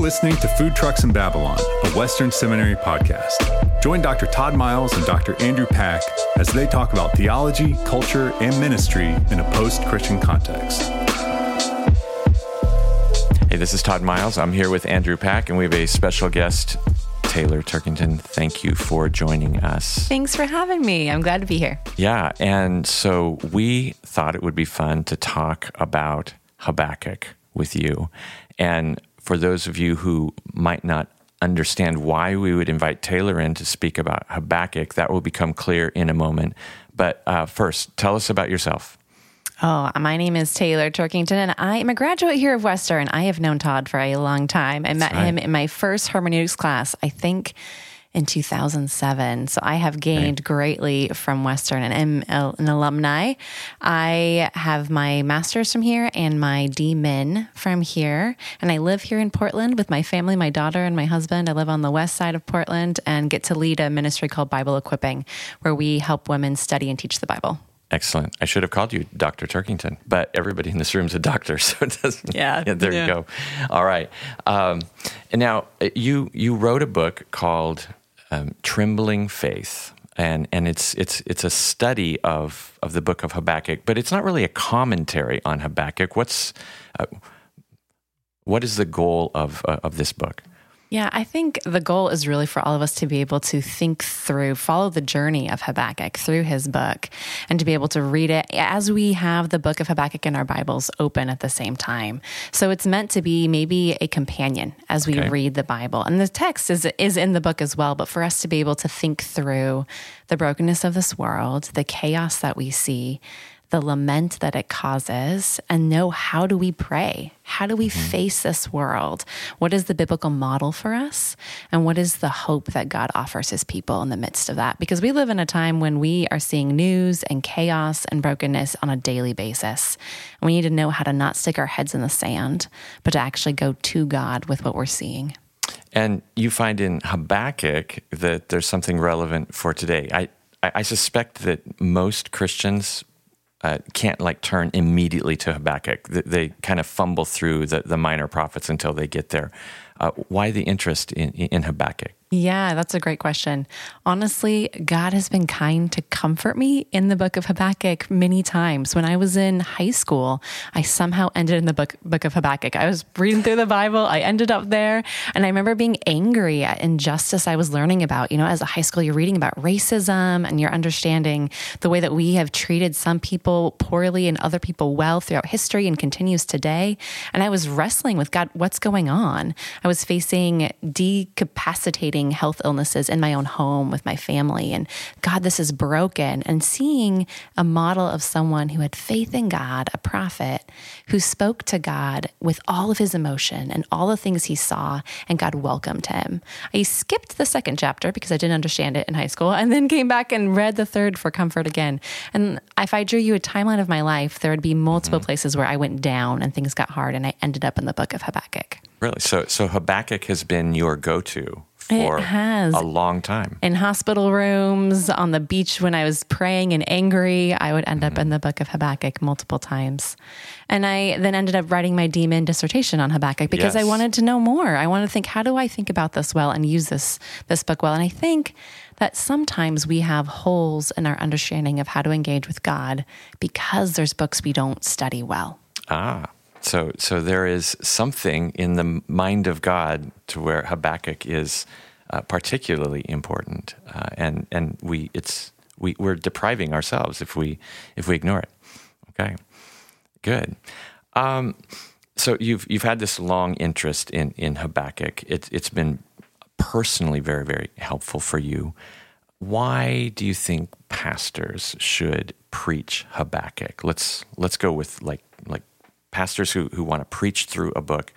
listening to Food Trucks in Babylon, a Western Seminary podcast. Join Dr. Todd Miles and Dr. Andrew Peck as they talk about theology, culture, and ministry in a post Christian context. Hey, this is Todd Miles. I'm here with Andrew Peck, and we have a special guest, Taylor Turkington. Thank you for joining us. Thanks for having me. I'm glad to be here. Yeah, and so we thought it would be fun to talk about Habakkuk with you. And for those of you who might not understand why we would invite Taylor in to speak about Habakkuk, that will become clear in a moment. But uh, first, tell us about yourself. Oh, my name is Taylor Turkington, and I am a graduate here of Western. I have known Todd for a long time. I met right. him in my first hermeneutics class, I think in 2007. So I have gained greatly from Western and am an alumni. I have my master's from here and my DMin from here. And I live here in Portland with my family, my daughter, and my husband. I live on the west side of Portland and get to lead a ministry called Bible Equipping, where we help women study and teach the Bible. Excellent. I should have called you Dr. Turkington, but everybody in this room is a doctor, so it doesn't. Yeah. yeah there yeah. you go. All right. Um, and now uh, you you wrote a book called um, Trembling Faith. And, and it's, it's, it's a study of, of the book of Habakkuk, but it's not really a commentary on Habakkuk. What's, uh, what is the goal of, uh, of this book? Yeah, I think the goal is really for all of us to be able to think through, follow the journey of Habakkuk through his book, and to be able to read it as we have the book of Habakkuk in our Bibles open at the same time. So it's meant to be maybe a companion as we okay. read the Bible. And the text is, is in the book as well, but for us to be able to think through the brokenness of this world, the chaos that we see, the lament that it causes and know how do we pray? How do we mm-hmm. face this world? What is the biblical model for us? And what is the hope that God offers his people in the midst of that? Because we live in a time when we are seeing news and chaos and brokenness on a daily basis. And we need to know how to not stick our heads in the sand, but to actually go to God with what we're seeing. And you find in Habakkuk that there's something relevant for today. I, I suspect that most Christians uh, can't like turn immediately to Habakkuk. They, they, kind of fumble through the, the minor prophets until they get there. Uh, why the interest in, in Habakkuk? Yeah, that's a great question. Honestly, God has been kind to comfort me in the book of Habakkuk many times. When I was in high school, I somehow ended in the book, book of Habakkuk. I was reading through the Bible, I ended up there, and I remember being angry at injustice I was learning about. You know, as a high school, you're reading about racism and you're understanding the way that we have treated some people poorly and other people well throughout history and continues today. And I was wrestling with God, what's going on? I was facing decapacitating health illnesses in my own home with my family. And God, this is broken. And seeing a model of someone who had faith in God, a prophet who spoke to God with all of his emotion and all the things he saw, and God welcomed him. I skipped the second chapter because I didn't understand it in high school, and then came back and read the third for comfort again. And if I drew you a timeline of my life, there would be multiple mm-hmm. places where I went down and things got hard, and I ended up in the book of Habakkuk. Really? So, so Habakkuk has been your go-to for it has. a long time. In hospital rooms, on the beach when I was praying and angry, I would end mm-hmm. up in the book of Habakkuk multiple times. And I then ended up writing my DMin dissertation on Habakkuk because yes. I wanted to know more. I wanted to think, how do I think about this well and use this this book well? And I think that sometimes we have holes in our understanding of how to engage with God because there's books we don't study well. Ah. So, so there is something in the mind of God to where Habakkuk is uh, particularly important, uh, and and we it's we we're depriving ourselves if we if we ignore it. Okay, good. Um, so you've you've had this long interest in in Habakkuk. It's it's been personally very very helpful for you. Why do you think pastors should preach Habakkuk? Let's let's go with like like pastors who, who want to preach through a book,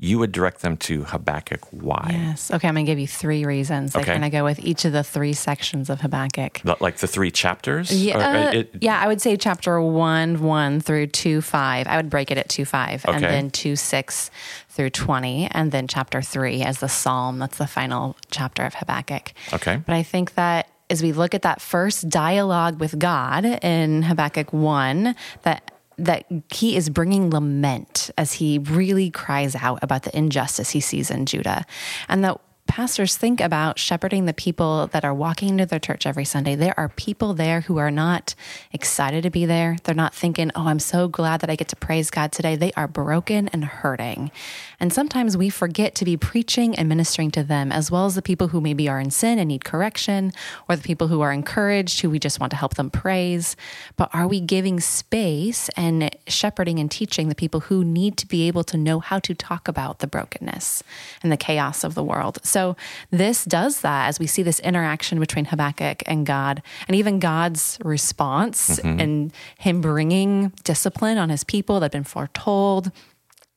you would direct them to Habakkuk. Why? Yes. Okay, I'm going to give you three reasons. Okay. I kind of go with each of the three sections of Habakkuk. Like the three chapters? Yeah, uh, it, yeah I would say chapter 1, 1 through 2, 5. I would break it at 2, 5. Okay. And then 2, 6 through 20. And then chapter 3 as the psalm. That's the final chapter of Habakkuk. Okay. But I think that as we look at that first dialogue with God in Habakkuk 1, that that he is bringing lament as he really cries out about the injustice he sees in Judah, and that pastors think about shepherding the people that are walking into their church every Sunday, there are people there who are not excited to be there. They're not thinking, oh, I'm so glad that I get to praise God today. They are broken and hurting. And sometimes we forget to be preaching and ministering to them, as well as the people who maybe are in sin and need correction, or the people who are encouraged, who we just want to help them praise. But are we giving space and shepherding and teaching the people who need to be able to know how to talk about the brokenness and the chaos of the world? So so this does that as we see this interaction between Habakkuk and God, and even God's response mm-hmm. and him bringing discipline on his people that have been foretold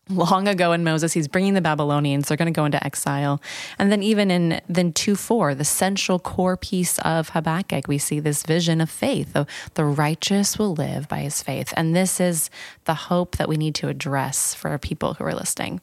long ago in Moses, he's bringing the Babylonians. They're going to go into exile. And then even in then 2 4, the central core piece of Habakkuk, we see this vision of faith. The, the righteous will live by his faith. And this is the hope that we need to address for people who are listening.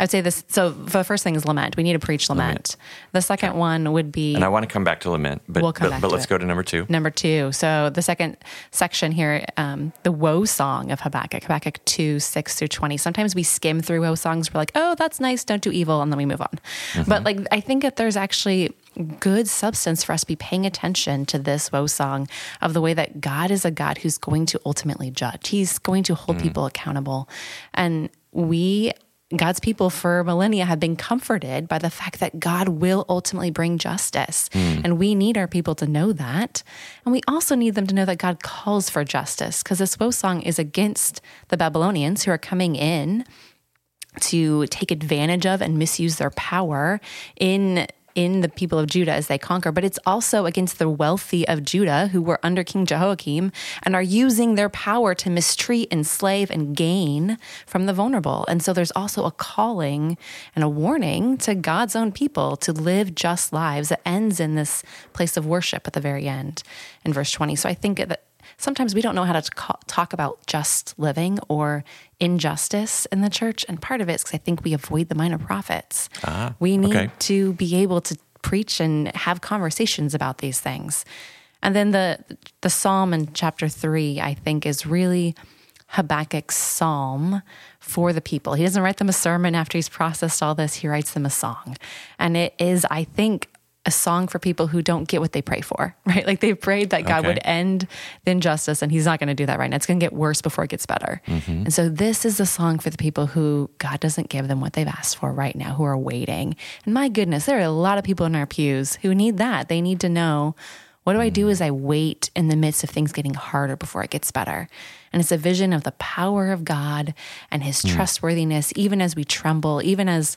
I'd say this. So the first thing is lament. We need to preach lament. lament. The second okay. one would be, and I want to come back to lament, but we'll but, but let's it. go to number two. Number two. So the second section here, um, the woe song of Habakkuk, Habakkuk two six through twenty. Sometimes we skim through woe songs. We're like, oh, that's nice. Don't do evil, and then we move on. Mm-hmm. But like, I think that there's actually good substance for us to be paying attention to this woe song of the way that God is a God who's going to ultimately judge. He's going to hold mm. people accountable, and we God's people for millennia have been comforted by the fact that God will ultimately bring justice. Mm. And we need our people to know that. And we also need them to know that God calls for justice because this woe song is against the Babylonians who are coming in to take advantage of and misuse their power in in the people of Judah as they conquer, but it's also against the wealthy of Judah who were under King Jehoiakim and are using their power to mistreat, enslave, and gain from the vulnerable. And so there's also a calling and a warning to God's own people to live just lives that ends in this place of worship at the very end in verse 20. So I think that sometimes we don't know how to talk about just living or injustice in the church. And part of it is because I think we avoid the minor prophets. Uh-huh. We need okay. to be able to preach and have conversations about these things. And then the the psalm in chapter three, I think, is really Habakkuk's psalm for the people. He doesn't write them a sermon after he's processed all this. He writes them a song. And it is, I think, a song for people who don't get what they pray for, right? Like they prayed that God okay. would end the injustice, and He's not going to do that right now. It's going to get worse before it gets better. Mm-hmm. And so this is a song for the people who God doesn't give them what they've asked for right now, who are waiting. And my goodness, there are a lot of people in our pews who need that. They need to know what do I do as I wait in the midst of things getting harder before it gets better? And it's a vision of the power of God and His mm. trustworthiness, even as we tremble, even as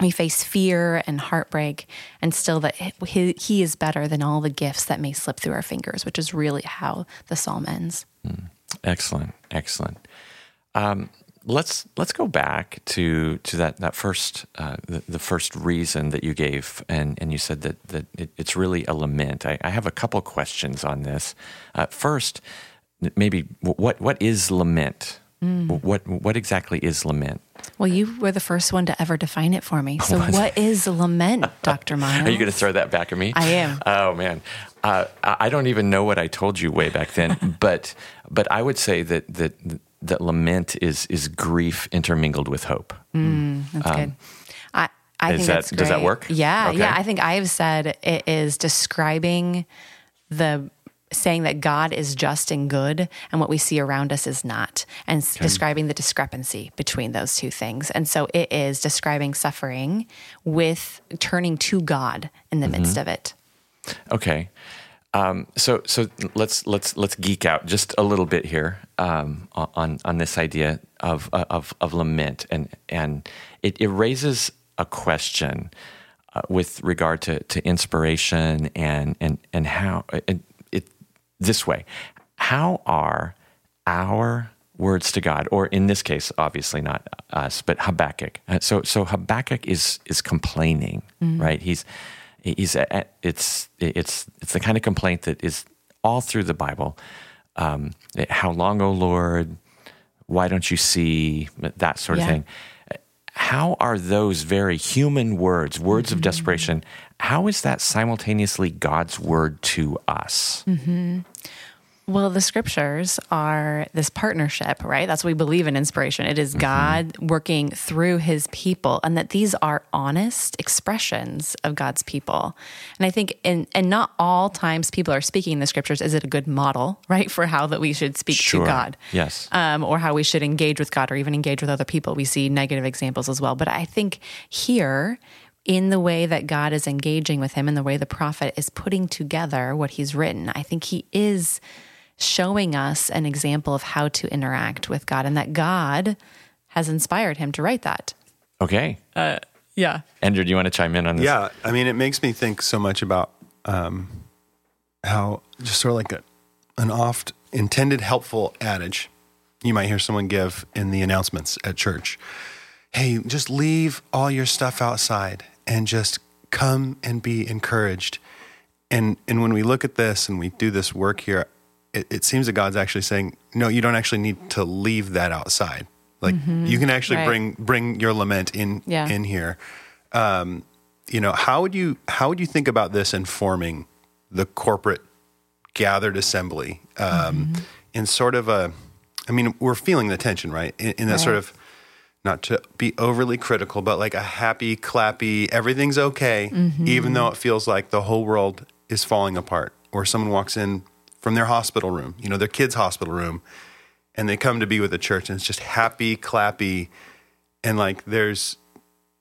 we face fear and heartbreak, and still that he, he, is better than all the gifts that may slip through our fingers, which is really how the psalm ends. Mm, excellent, excellent. Um, let's let's go back to to that that first uh, the, the, first reason that you gave, and and you said that that it, it's really a lament. I, I, have a couple questions on this. Uh, first, maybe what what is lament? Mm. What what exactly is lament? Well, you were the first one to ever define it for me. So, what is lament, Dr. Miles? Are you going to throw that back at me? I am. Oh man, uh, I don't even know what I told you way back then, but but I would say that that that lament is is grief intermingled with hope. Mm, that's um, good. I I think that, that's Does that work? Yeah, okay. yeah. I think I have said it is describing the saying that God is just and good and what we see around us is not, and okay. describing the discrepancy between those two things. And so it is describing suffering with turning to God in the mm-hmm. midst of it. Okay. Um, so so let's let's let's geek out just a little bit here um, on on this idea of of of lament and and it, it raises a question uh, with regard to, to inspiration and and and how and this way How are our words to God, or in this case, obviously not us, but Habakkuk. Uh, so, so Habakkuk is is complaining, mm-hmm. right? He's he's it's it's it's the kind of complaint that is all through the Bible. Um, how long, O Lord? Why don't you see that sort of yeah. thing? How are those very human words, words mm-hmm. of desperation? How is that simultaneously God's word to us? Mm-hmm. Well, the scriptures are this partnership, right? That's what we believe in inspiration. It is God working through his people, and that these are honest expressions of God's people. And I think, in, and not all times people are speaking in the scriptures, is it a good model, right, for how that we should speak Sure. to God? Yes. Um, or how we should engage with God or even engage with other people. We see negative examples as well. But I think here, in the way that God is engaging with him and the way the prophet is putting together what he's written, I think he is showing us an example of how to interact with God and that God has inspired him to write that. Okay. Yeah. Andrew, do you want to chime in on this? Yeah, I mean, it makes me think so much about um, how just sort of like a, an oft intended helpful adage you might hear someone give in the announcements at church. Hey, just leave all your stuff outside and just come and be encouraged. And and when we look at this and we do this work here, it, it seems that God's actually saying, no, you don't actually need to leave that outside. Like you can actually Right. bring bring your lament in Yeah. in here. Um, you know, how would you how would you think about this informing the corporate gathered assembly um, in sort of a? I mean, we're feeling the tension, right? In, in that sort of not to be overly critical, but like a happy, clappy, everything's okay, mm-hmm. even though it feels like the whole world is falling apart. Or someone walks in from their hospital room, you know, their kid's hospital room, and they come to be with the church, and it's just happy, clappy, and like there's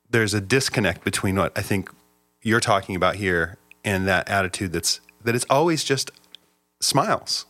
there's a disconnect between what I think you're talking about here and that attitude that's that it's always just smiles.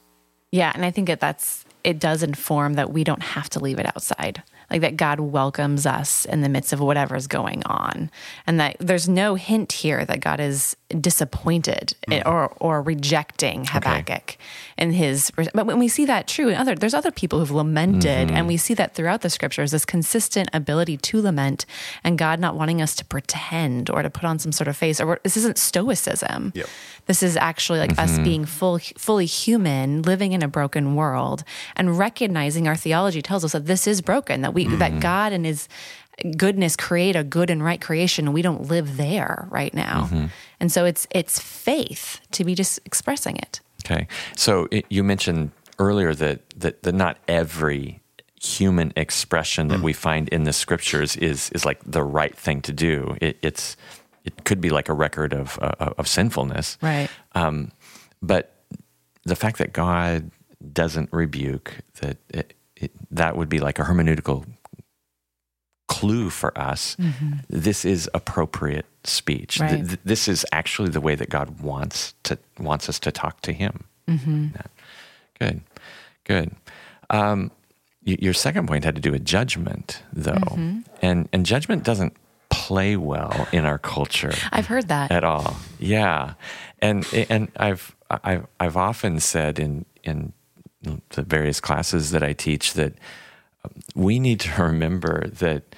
Yeah, and I think that that's it does inform that we don't have to leave it outside. Like that God welcomes us in the midst of whatever is going on. And that there's no hint here that God is disappointed Mm. or or rejecting Habakkuk and his but when we see that true in other there's other people who've lamented Mm-hmm. and we see that throughout the scriptures this consistent ability to lament and God not wanting us to pretend or to put on some sort of face or this isn't stoicism. Yep. This is actually like us being full, fully human, living in a broken world, and recognizing our theology tells us that this is broken. That we, that God and His goodness create a good and right creation, and we don't live there right now. And so it's it's faith to be just expressing it. Okay. So it, you mentioned earlier that, that that not every human expression that we find in the scriptures is is like the right thing to do. It, it's it could be like a record of uh, of sinfulness, Right. Um, but the fact that God doesn't rebuke that it, it, that would be like a hermeneutical clue for us. Mm-hmm. This is appropriate speech. Right. th- this is actually the way that God wants to wants us to talk to Him. Mm-hmm. Yeah. Good, good. Um, y- your second point had to do with judgment, though, mm-hmm. and and judgment doesn't play well in our culture I've heard that. at all. Yeah, and and I've I've I've often said in in the various classes that I teach that we need to remember that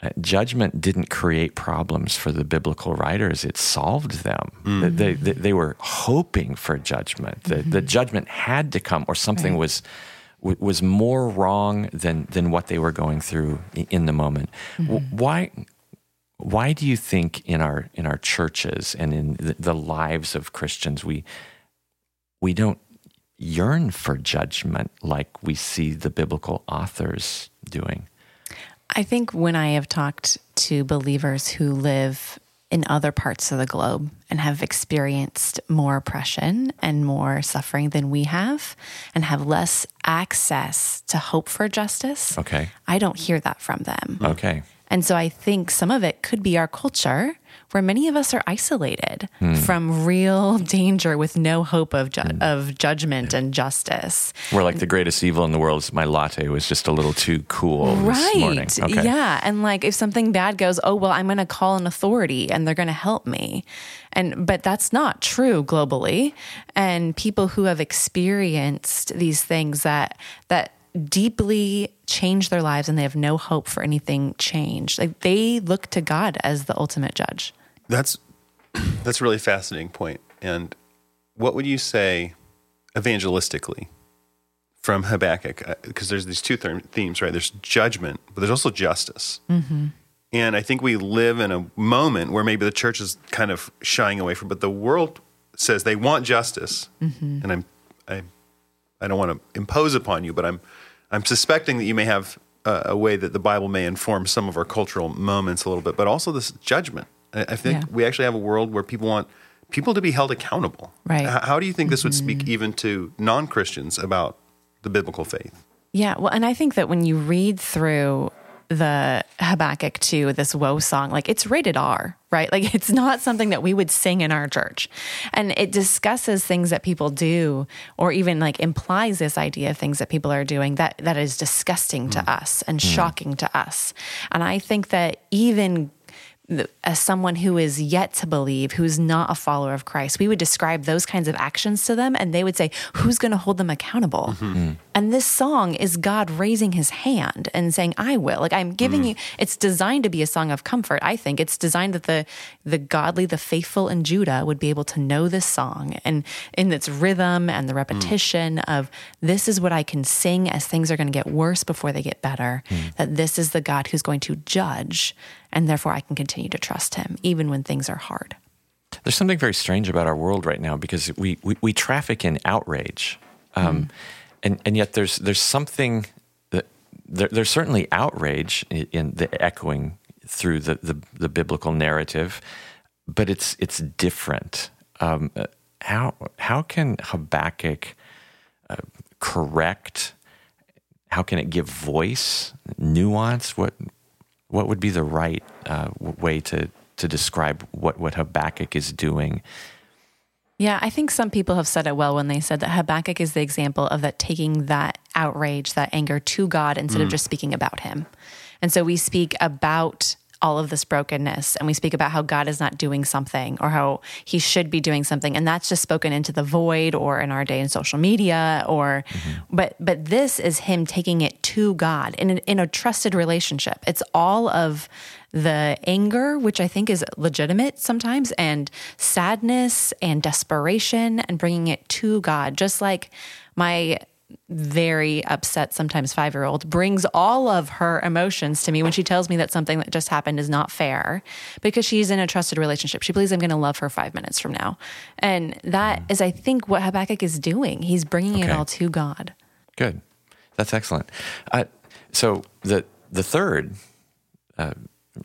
uh, judgment didn't create problems for the biblical writers; it solved them. That mm-hmm. They, they they were hoping for judgment. That the mm-hmm. judgment had to come, or something Right. was was more wrong than than what they were going through in the moment. W- mm-hmm. Why? why do you think in our in our churches and in the, the lives of Christians we we don't yearn for judgment like we see the biblical authors doing? I think when I have talked to believers who live in other parts of the globe and have experienced more oppression and more suffering than we have and have less access to hope for justice, Okay. I don't hear that from them. Okay. And so I think some of it could be our culture where many of us are isolated hmm. from real danger with no hope of ju- hmm. of judgment and justice. We're like the greatest evil in the world is my latte was just a little too cool this morning. Right. Okay. Yeah. And like if something bad goes, oh well, I'm going to call an authority and they're going to help me. And but that's not true globally. And people who have experienced these things that that deeply change their lives and they have no hope for anything changed. Like they look to God as the ultimate judge. That's that's a really fascinating point. And what would you say evangelistically from Habakkuk? Uh, because there's these two th- themes, right? There's judgment, but there's also justice. Mm-hmm. And I think we live in a moment where maybe the church is kind of shying away from, but the world says they want justice, mm-hmm. and I'm, I I don't want to impose upon you, but I'm I'm suspecting that you may have a, a way that the Bible may inform some of our cultural moments a little bit, but also this judgment. I, I think Yeah. we actually have a world where people want people to be held accountable. Right. H- how do you think this would speak mm-hmm. even to non Christians about the biblical faith? Yeah, well, and I think that when you read through the Habakkuk 2, this woe song, like it's rated R, right? Like it's not something that we would sing in our church. And it discusses things that people do or even like implies this idea of things that people are doing that that is disgusting to hmm. us and hmm. shocking to us. And I think that even as someone who is yet to believe, who's not a follower of Christ, we would describe those kinds of actions to them and they would say, Who's going to hold them accountable? Mm-hmm. Mm-hmm. Mm. And this song is God raising his hand and saying, I will. Like I'm giving mm. you it's designed to be a song of comfort, I think. It's designed that the the godly, the faithful in Judah would be able to know this song and in its rhythm and the repetition mm. of this is what I can sing as things are going to get worse before they get better. That this is the God who's going to judge and therefore I can continue to trust him even when things are hard. There's something very strange about our world right now because we, we, we traffic in outrage. Um, and, and yet there's, there's something that there, there's certainly outrage in, in the echoing through the, the, the biblical narrative, but it's, it's different. Um, uh, how, how can Habakkuk uh, correct? How can it give voice, nuance? What, what would be the right uh, way to, to describe what, what Habakkuk is doing? Yeah, I think some people have said it well when they said that Habakkuk is the example of that taking that outrage, that anger to God instead of just speaking about him. And so we speak about all of this brokenness and we speak about how God is not doing something or how he should be doing something and that's just spoken into the void or in our day in social media or mm-hmm. but but this is him taking it to God in a, in a trusted relationship. It's all of the anger, which I think is legitimate sometimes, and sadness and desperation, and bringing it to God. Just like my very upset, sometimes five year old brings all of her emotions to me when she tells me that something that just happened is not fair because she's in a trusted relationship. She believes I'm going to love her five minutes from now. And that is, I think, what Habakkuk is doing. He's bringing it all to God. Good, that's excellent. Uh, so the the third uh,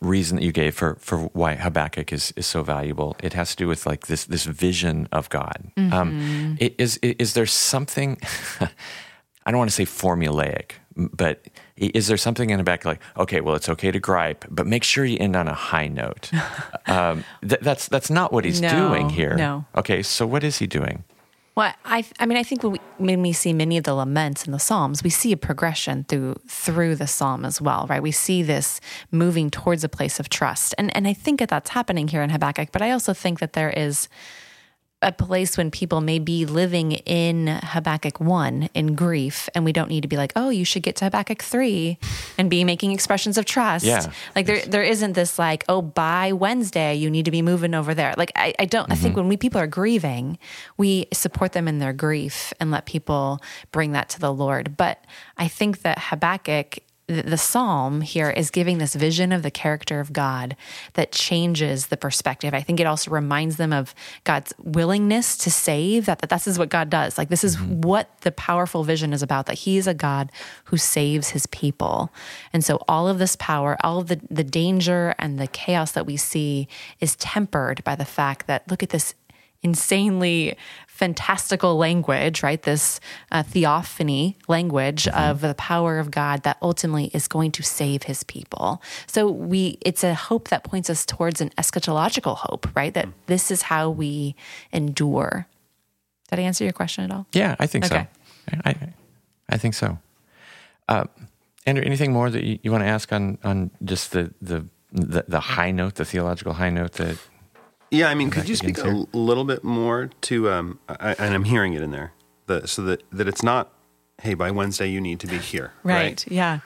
reason that you gave for for why Habakkuk is is so valuable, it has to do with like this this vision of God. Um, is is there something? I don't want to say formulaic, but is there something in the back like, okay, well, it's okay to gripe, but make sure you end on a high note. um, th- that's that's not what he's No, doing here. no. Okay, so what is he doing? Well, I, I mean, I think when we, when we see many of the laments in the Psalms, we see a progression through through the Psalm as well, right? We see this moving towards a place of trust, and and I think that that's happening here in Habakkuk. But I also think that there is a place when people may be living in Habakkuk 1 in grief, and we don't need to be like, oh, you should get to Habakkuk 3 and be making expressions of trust. Yeah. Like there, there isn't this like, oh, by Wednesday, you need to be moving over there. Like, I, I don't, I think mm-hmm. when we people are grieving, we support them in their grief and let people bring that to the Lord. But I think that Habakkuk, the psalm here is giving this vision of the character of God that changes the perspective. I think it also reminds them of God's willingness to save, that, that this is what God does. Like, this is mm-hmm. what the powerful vision is about, that He is a God who saves His people. And so, all of this power, all of the, the danger and the chaos that we see is tempered by the fact that, look at this insanely fantastical language, right? This uh, theophany language of the power of God that ultimately is going to save his people. So we it's a hope that points us towards an eschatological hope, right? That this is how we endure. Did I answer your question at all? Yeah, I think Okay. so. I, I- I think so. Uh, Andrew, anything more that you, you want to ask on on just the, the the the high note, the theological high note that Yeah, I mean, could you Habakkuk speak a against little bit more to, um, I, and I'm hearing it in there, the, so that, that it's not, hey, by Wednesday you need to be here, right? Yeah.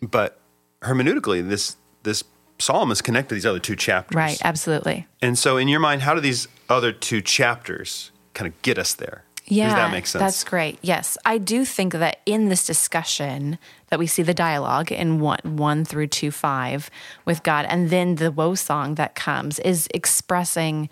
But hermeneutically, this this psalm is connected to these other two chapters, Right. Absolutely. And so, in your mind, how do these other two chapters kind of get us there? Yeah, Does that make sense? That's great. Yes, I do think that in this discussion that we see the dialogue in one, one through two five with God, and then the woe song that comes is expressing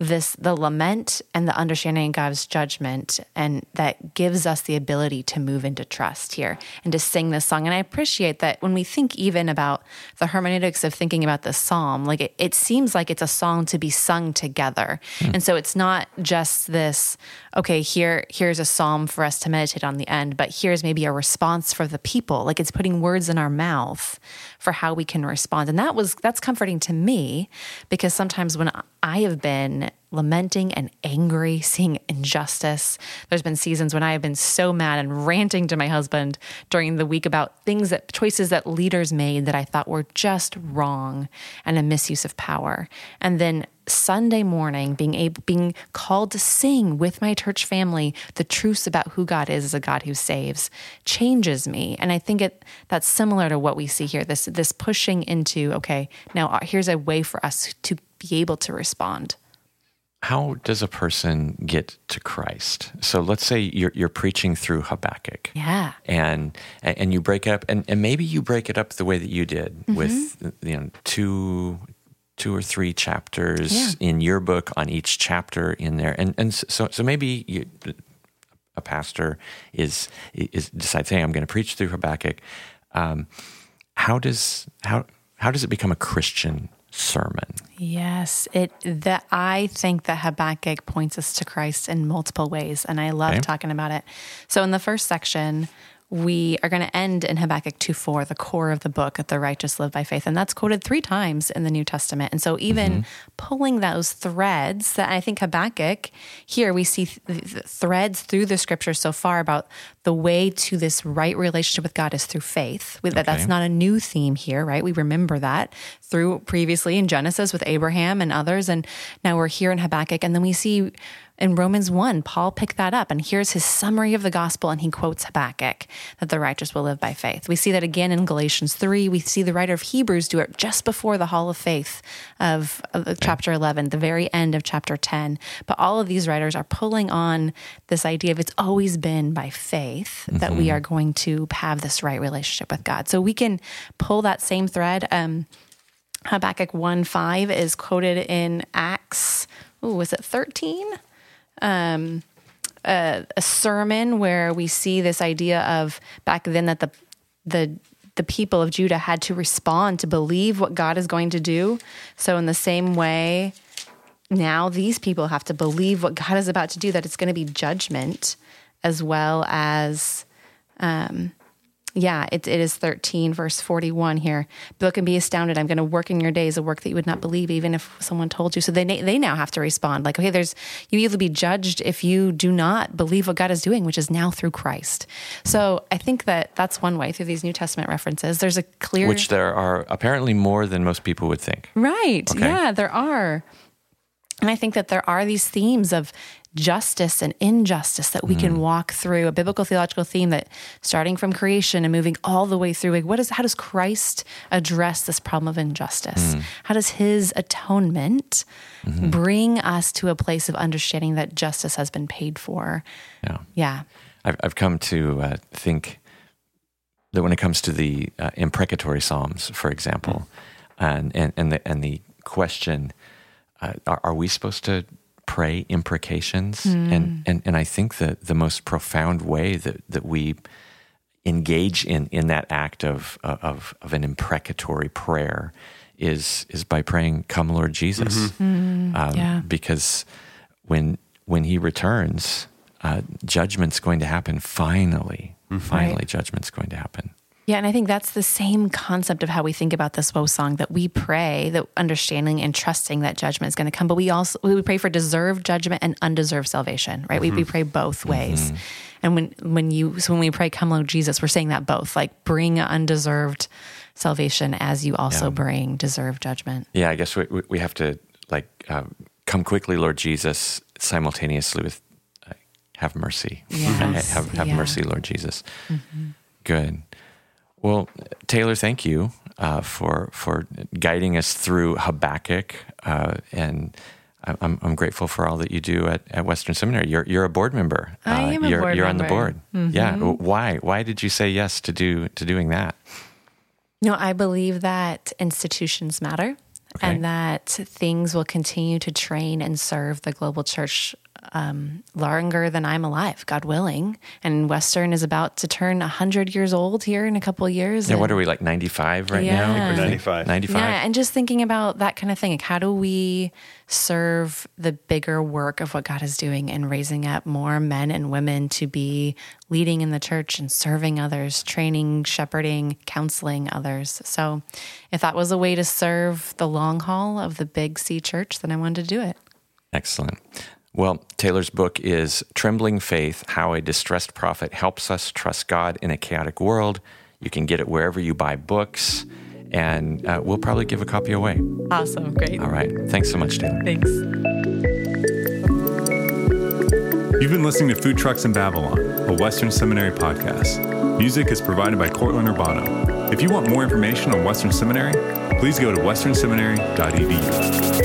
this the lament and the understanding of God's judgment and that gives us the ability to move into trust here and to sing this song. And I appreciate that when we think even about the hermeneutics of thinking about the psalm like it, it seems like it's a song to be sung together. Hmm. And so it's not just this okay here here's a psalm for us to meditate on the end but here's maybe a response for the people. Like it's putting words in our mouth for how we can respond. And that was that's comforting to me because sometimes when I have been lamenting and angry, seeing injustice. There's been seasons when I have been so mad and ranting to my husband during the week about things that choices that leaders made that I thought were just wrong and a misuse of power. And then Sunday morning, being able, being called to sing with my church family the truths about who God is as a God who saves, changes me. And I think it that's similar to what we see here. This this pushing into okay, now uh, here's a way for us to be able to respond. How does a person get to Christ? So let's say you're, you're preaching through Habakkuk. Yeah. And and you break it up and, and maybe you break it up the way that you did Mm-hmm. with you know two two or three chapters Yeah. in your book on each chapter in there. And and so so maybe you, a pastor is is decides, hey, I'm going to preach through Habakkuk. Um, how does how how does it become a Christian sermon? Yes, it that I think that Habakkuk points us to Christ in multiple ways, and I love Okay. talking about it. So in the first section, we are going to end in Habakkuk 2 4, the core of the book, that the righteous live by faith. And that's quoted three times in the New Testament. And so, even mm-hmm. pulling those threads that I think Habakkuk, here we see th- th- threads through the scripture so far about the way to this right relationship with God is through faith. We- that That's not a new theme here, right? We remember that through previously in Genesis with Abraham and others. And now we're here in Habakkuk. And then we see in Romans 1, Paul picked that up. And here's his summary of the gospel. And he quotes Habakkuk that the righteous will live by faith. We see that again in Galatians 3. We see the writer of Hebrews do it just before the hall of faith of, of chapter 11, the very end of chapter 10. But all of these writers are pulling on this idea of it's always been by faith that we are going to have this right relationship with God. So we can pull that same thread. Um, Habakkuk 1 5 is quoted in Acts, ooh, was it 13? Um, a, a sermon where we see this idea of back then that the, the, the people of Judah had to respond to believe what God is going to do. So, in the same way, now these people have to believe what God is about to do, that it's going to be judgment as well as um, yeah, it, it is 13, verse 41 here. Look and be astounded. I'm going to work in your days a work that you would not believe, even if someone told you. So they, they now have to respond like, okay, there's, you either be judged if you do not believe what God is doing, which is now through Christ. So I think that that's one way through these New Testament references. There's a clear. Which there are apparently more than most people would think. Right. Okay. Yeah, there are. And I think that there are these themes of justice and injustice that we can walk through a biblical theological theme that starting from creation and moving all the way through like what is how does Christ address this problem of injustice? How does his atonement bring us to a place of understanding that justice has been paid for? Yeah. Yeah. I've, I've come to uh, think that when it comes to the uh, imprecatory psalms, for example, and and and the and the question, uh, are, are we supposed to pray imprecations? And and and I think that the most profound way that that we engage in in that act of of of an imprecatory prayer is is by praying, "Come, Lord Jesus," um, yeah. because when when He returns, uh, judgment's going to happen. Finally, finally, Right. judgment's going to happen. Yeah, and I think that's the same concept of how we think about this woe song that we pray, that understanding and trusting that judgment is going to come, but we also we pray for deserved judgment and undeserved salvation, right? We, we pray both ways. And when when you so when we pray come Lord Jesus, we're saying that both, like bring undeserved salvation as you also Yeah. bring deserved judgment. Yeah, I guess we we- we have to like uh, come quickly, Lord Jesus, simultaneously with uh, have mercy. Yes, have have yeah. mercy, Lord Jesus. Good. Well, Taylor, thank you uh, for for guiding us through Habakkuk, uh, and I- I'm I'm grateful for all that you do at, at Western Seminary. You're you're a board member. I Uh, am a you're, board You're on the member. Mm-hmm. board. Yeah. Why why did you say yes to do to doing that? No, I believe that institutions matter. Okay. and that things will continue to train and serve the global church um, longer than I'm alive, God willing. And Western is about to turn 100 years old here in a couple of years. Yeah, what are we like 95 right Yeah. now? I think we're 95. 95. Yeah, and just thinking about that kind of thing. Like, how do we serve the bigger work of what God is doing and raising up more men and women to be leading in the church and serving others, training, shepherding, counseling others? So, if that was a way to serve the long haul of the big C church, then I wanted to do it. Excellent. Well, Taylor's book is Trembling Faith How a Distressed Prophet Helps Us Trust God in a Chaotic World. You can get it wherever you buy books, and uh, we'll probably give a copy away. Awesome. Great. All right. Thanks so much, Taylor. Thanks. You've been listening to Food Trucks in Babylon, a Western Seminary podcast. Music is provided by Cortland Urbano. If you want more information on Western Seminary, please go to westernseminary.edu.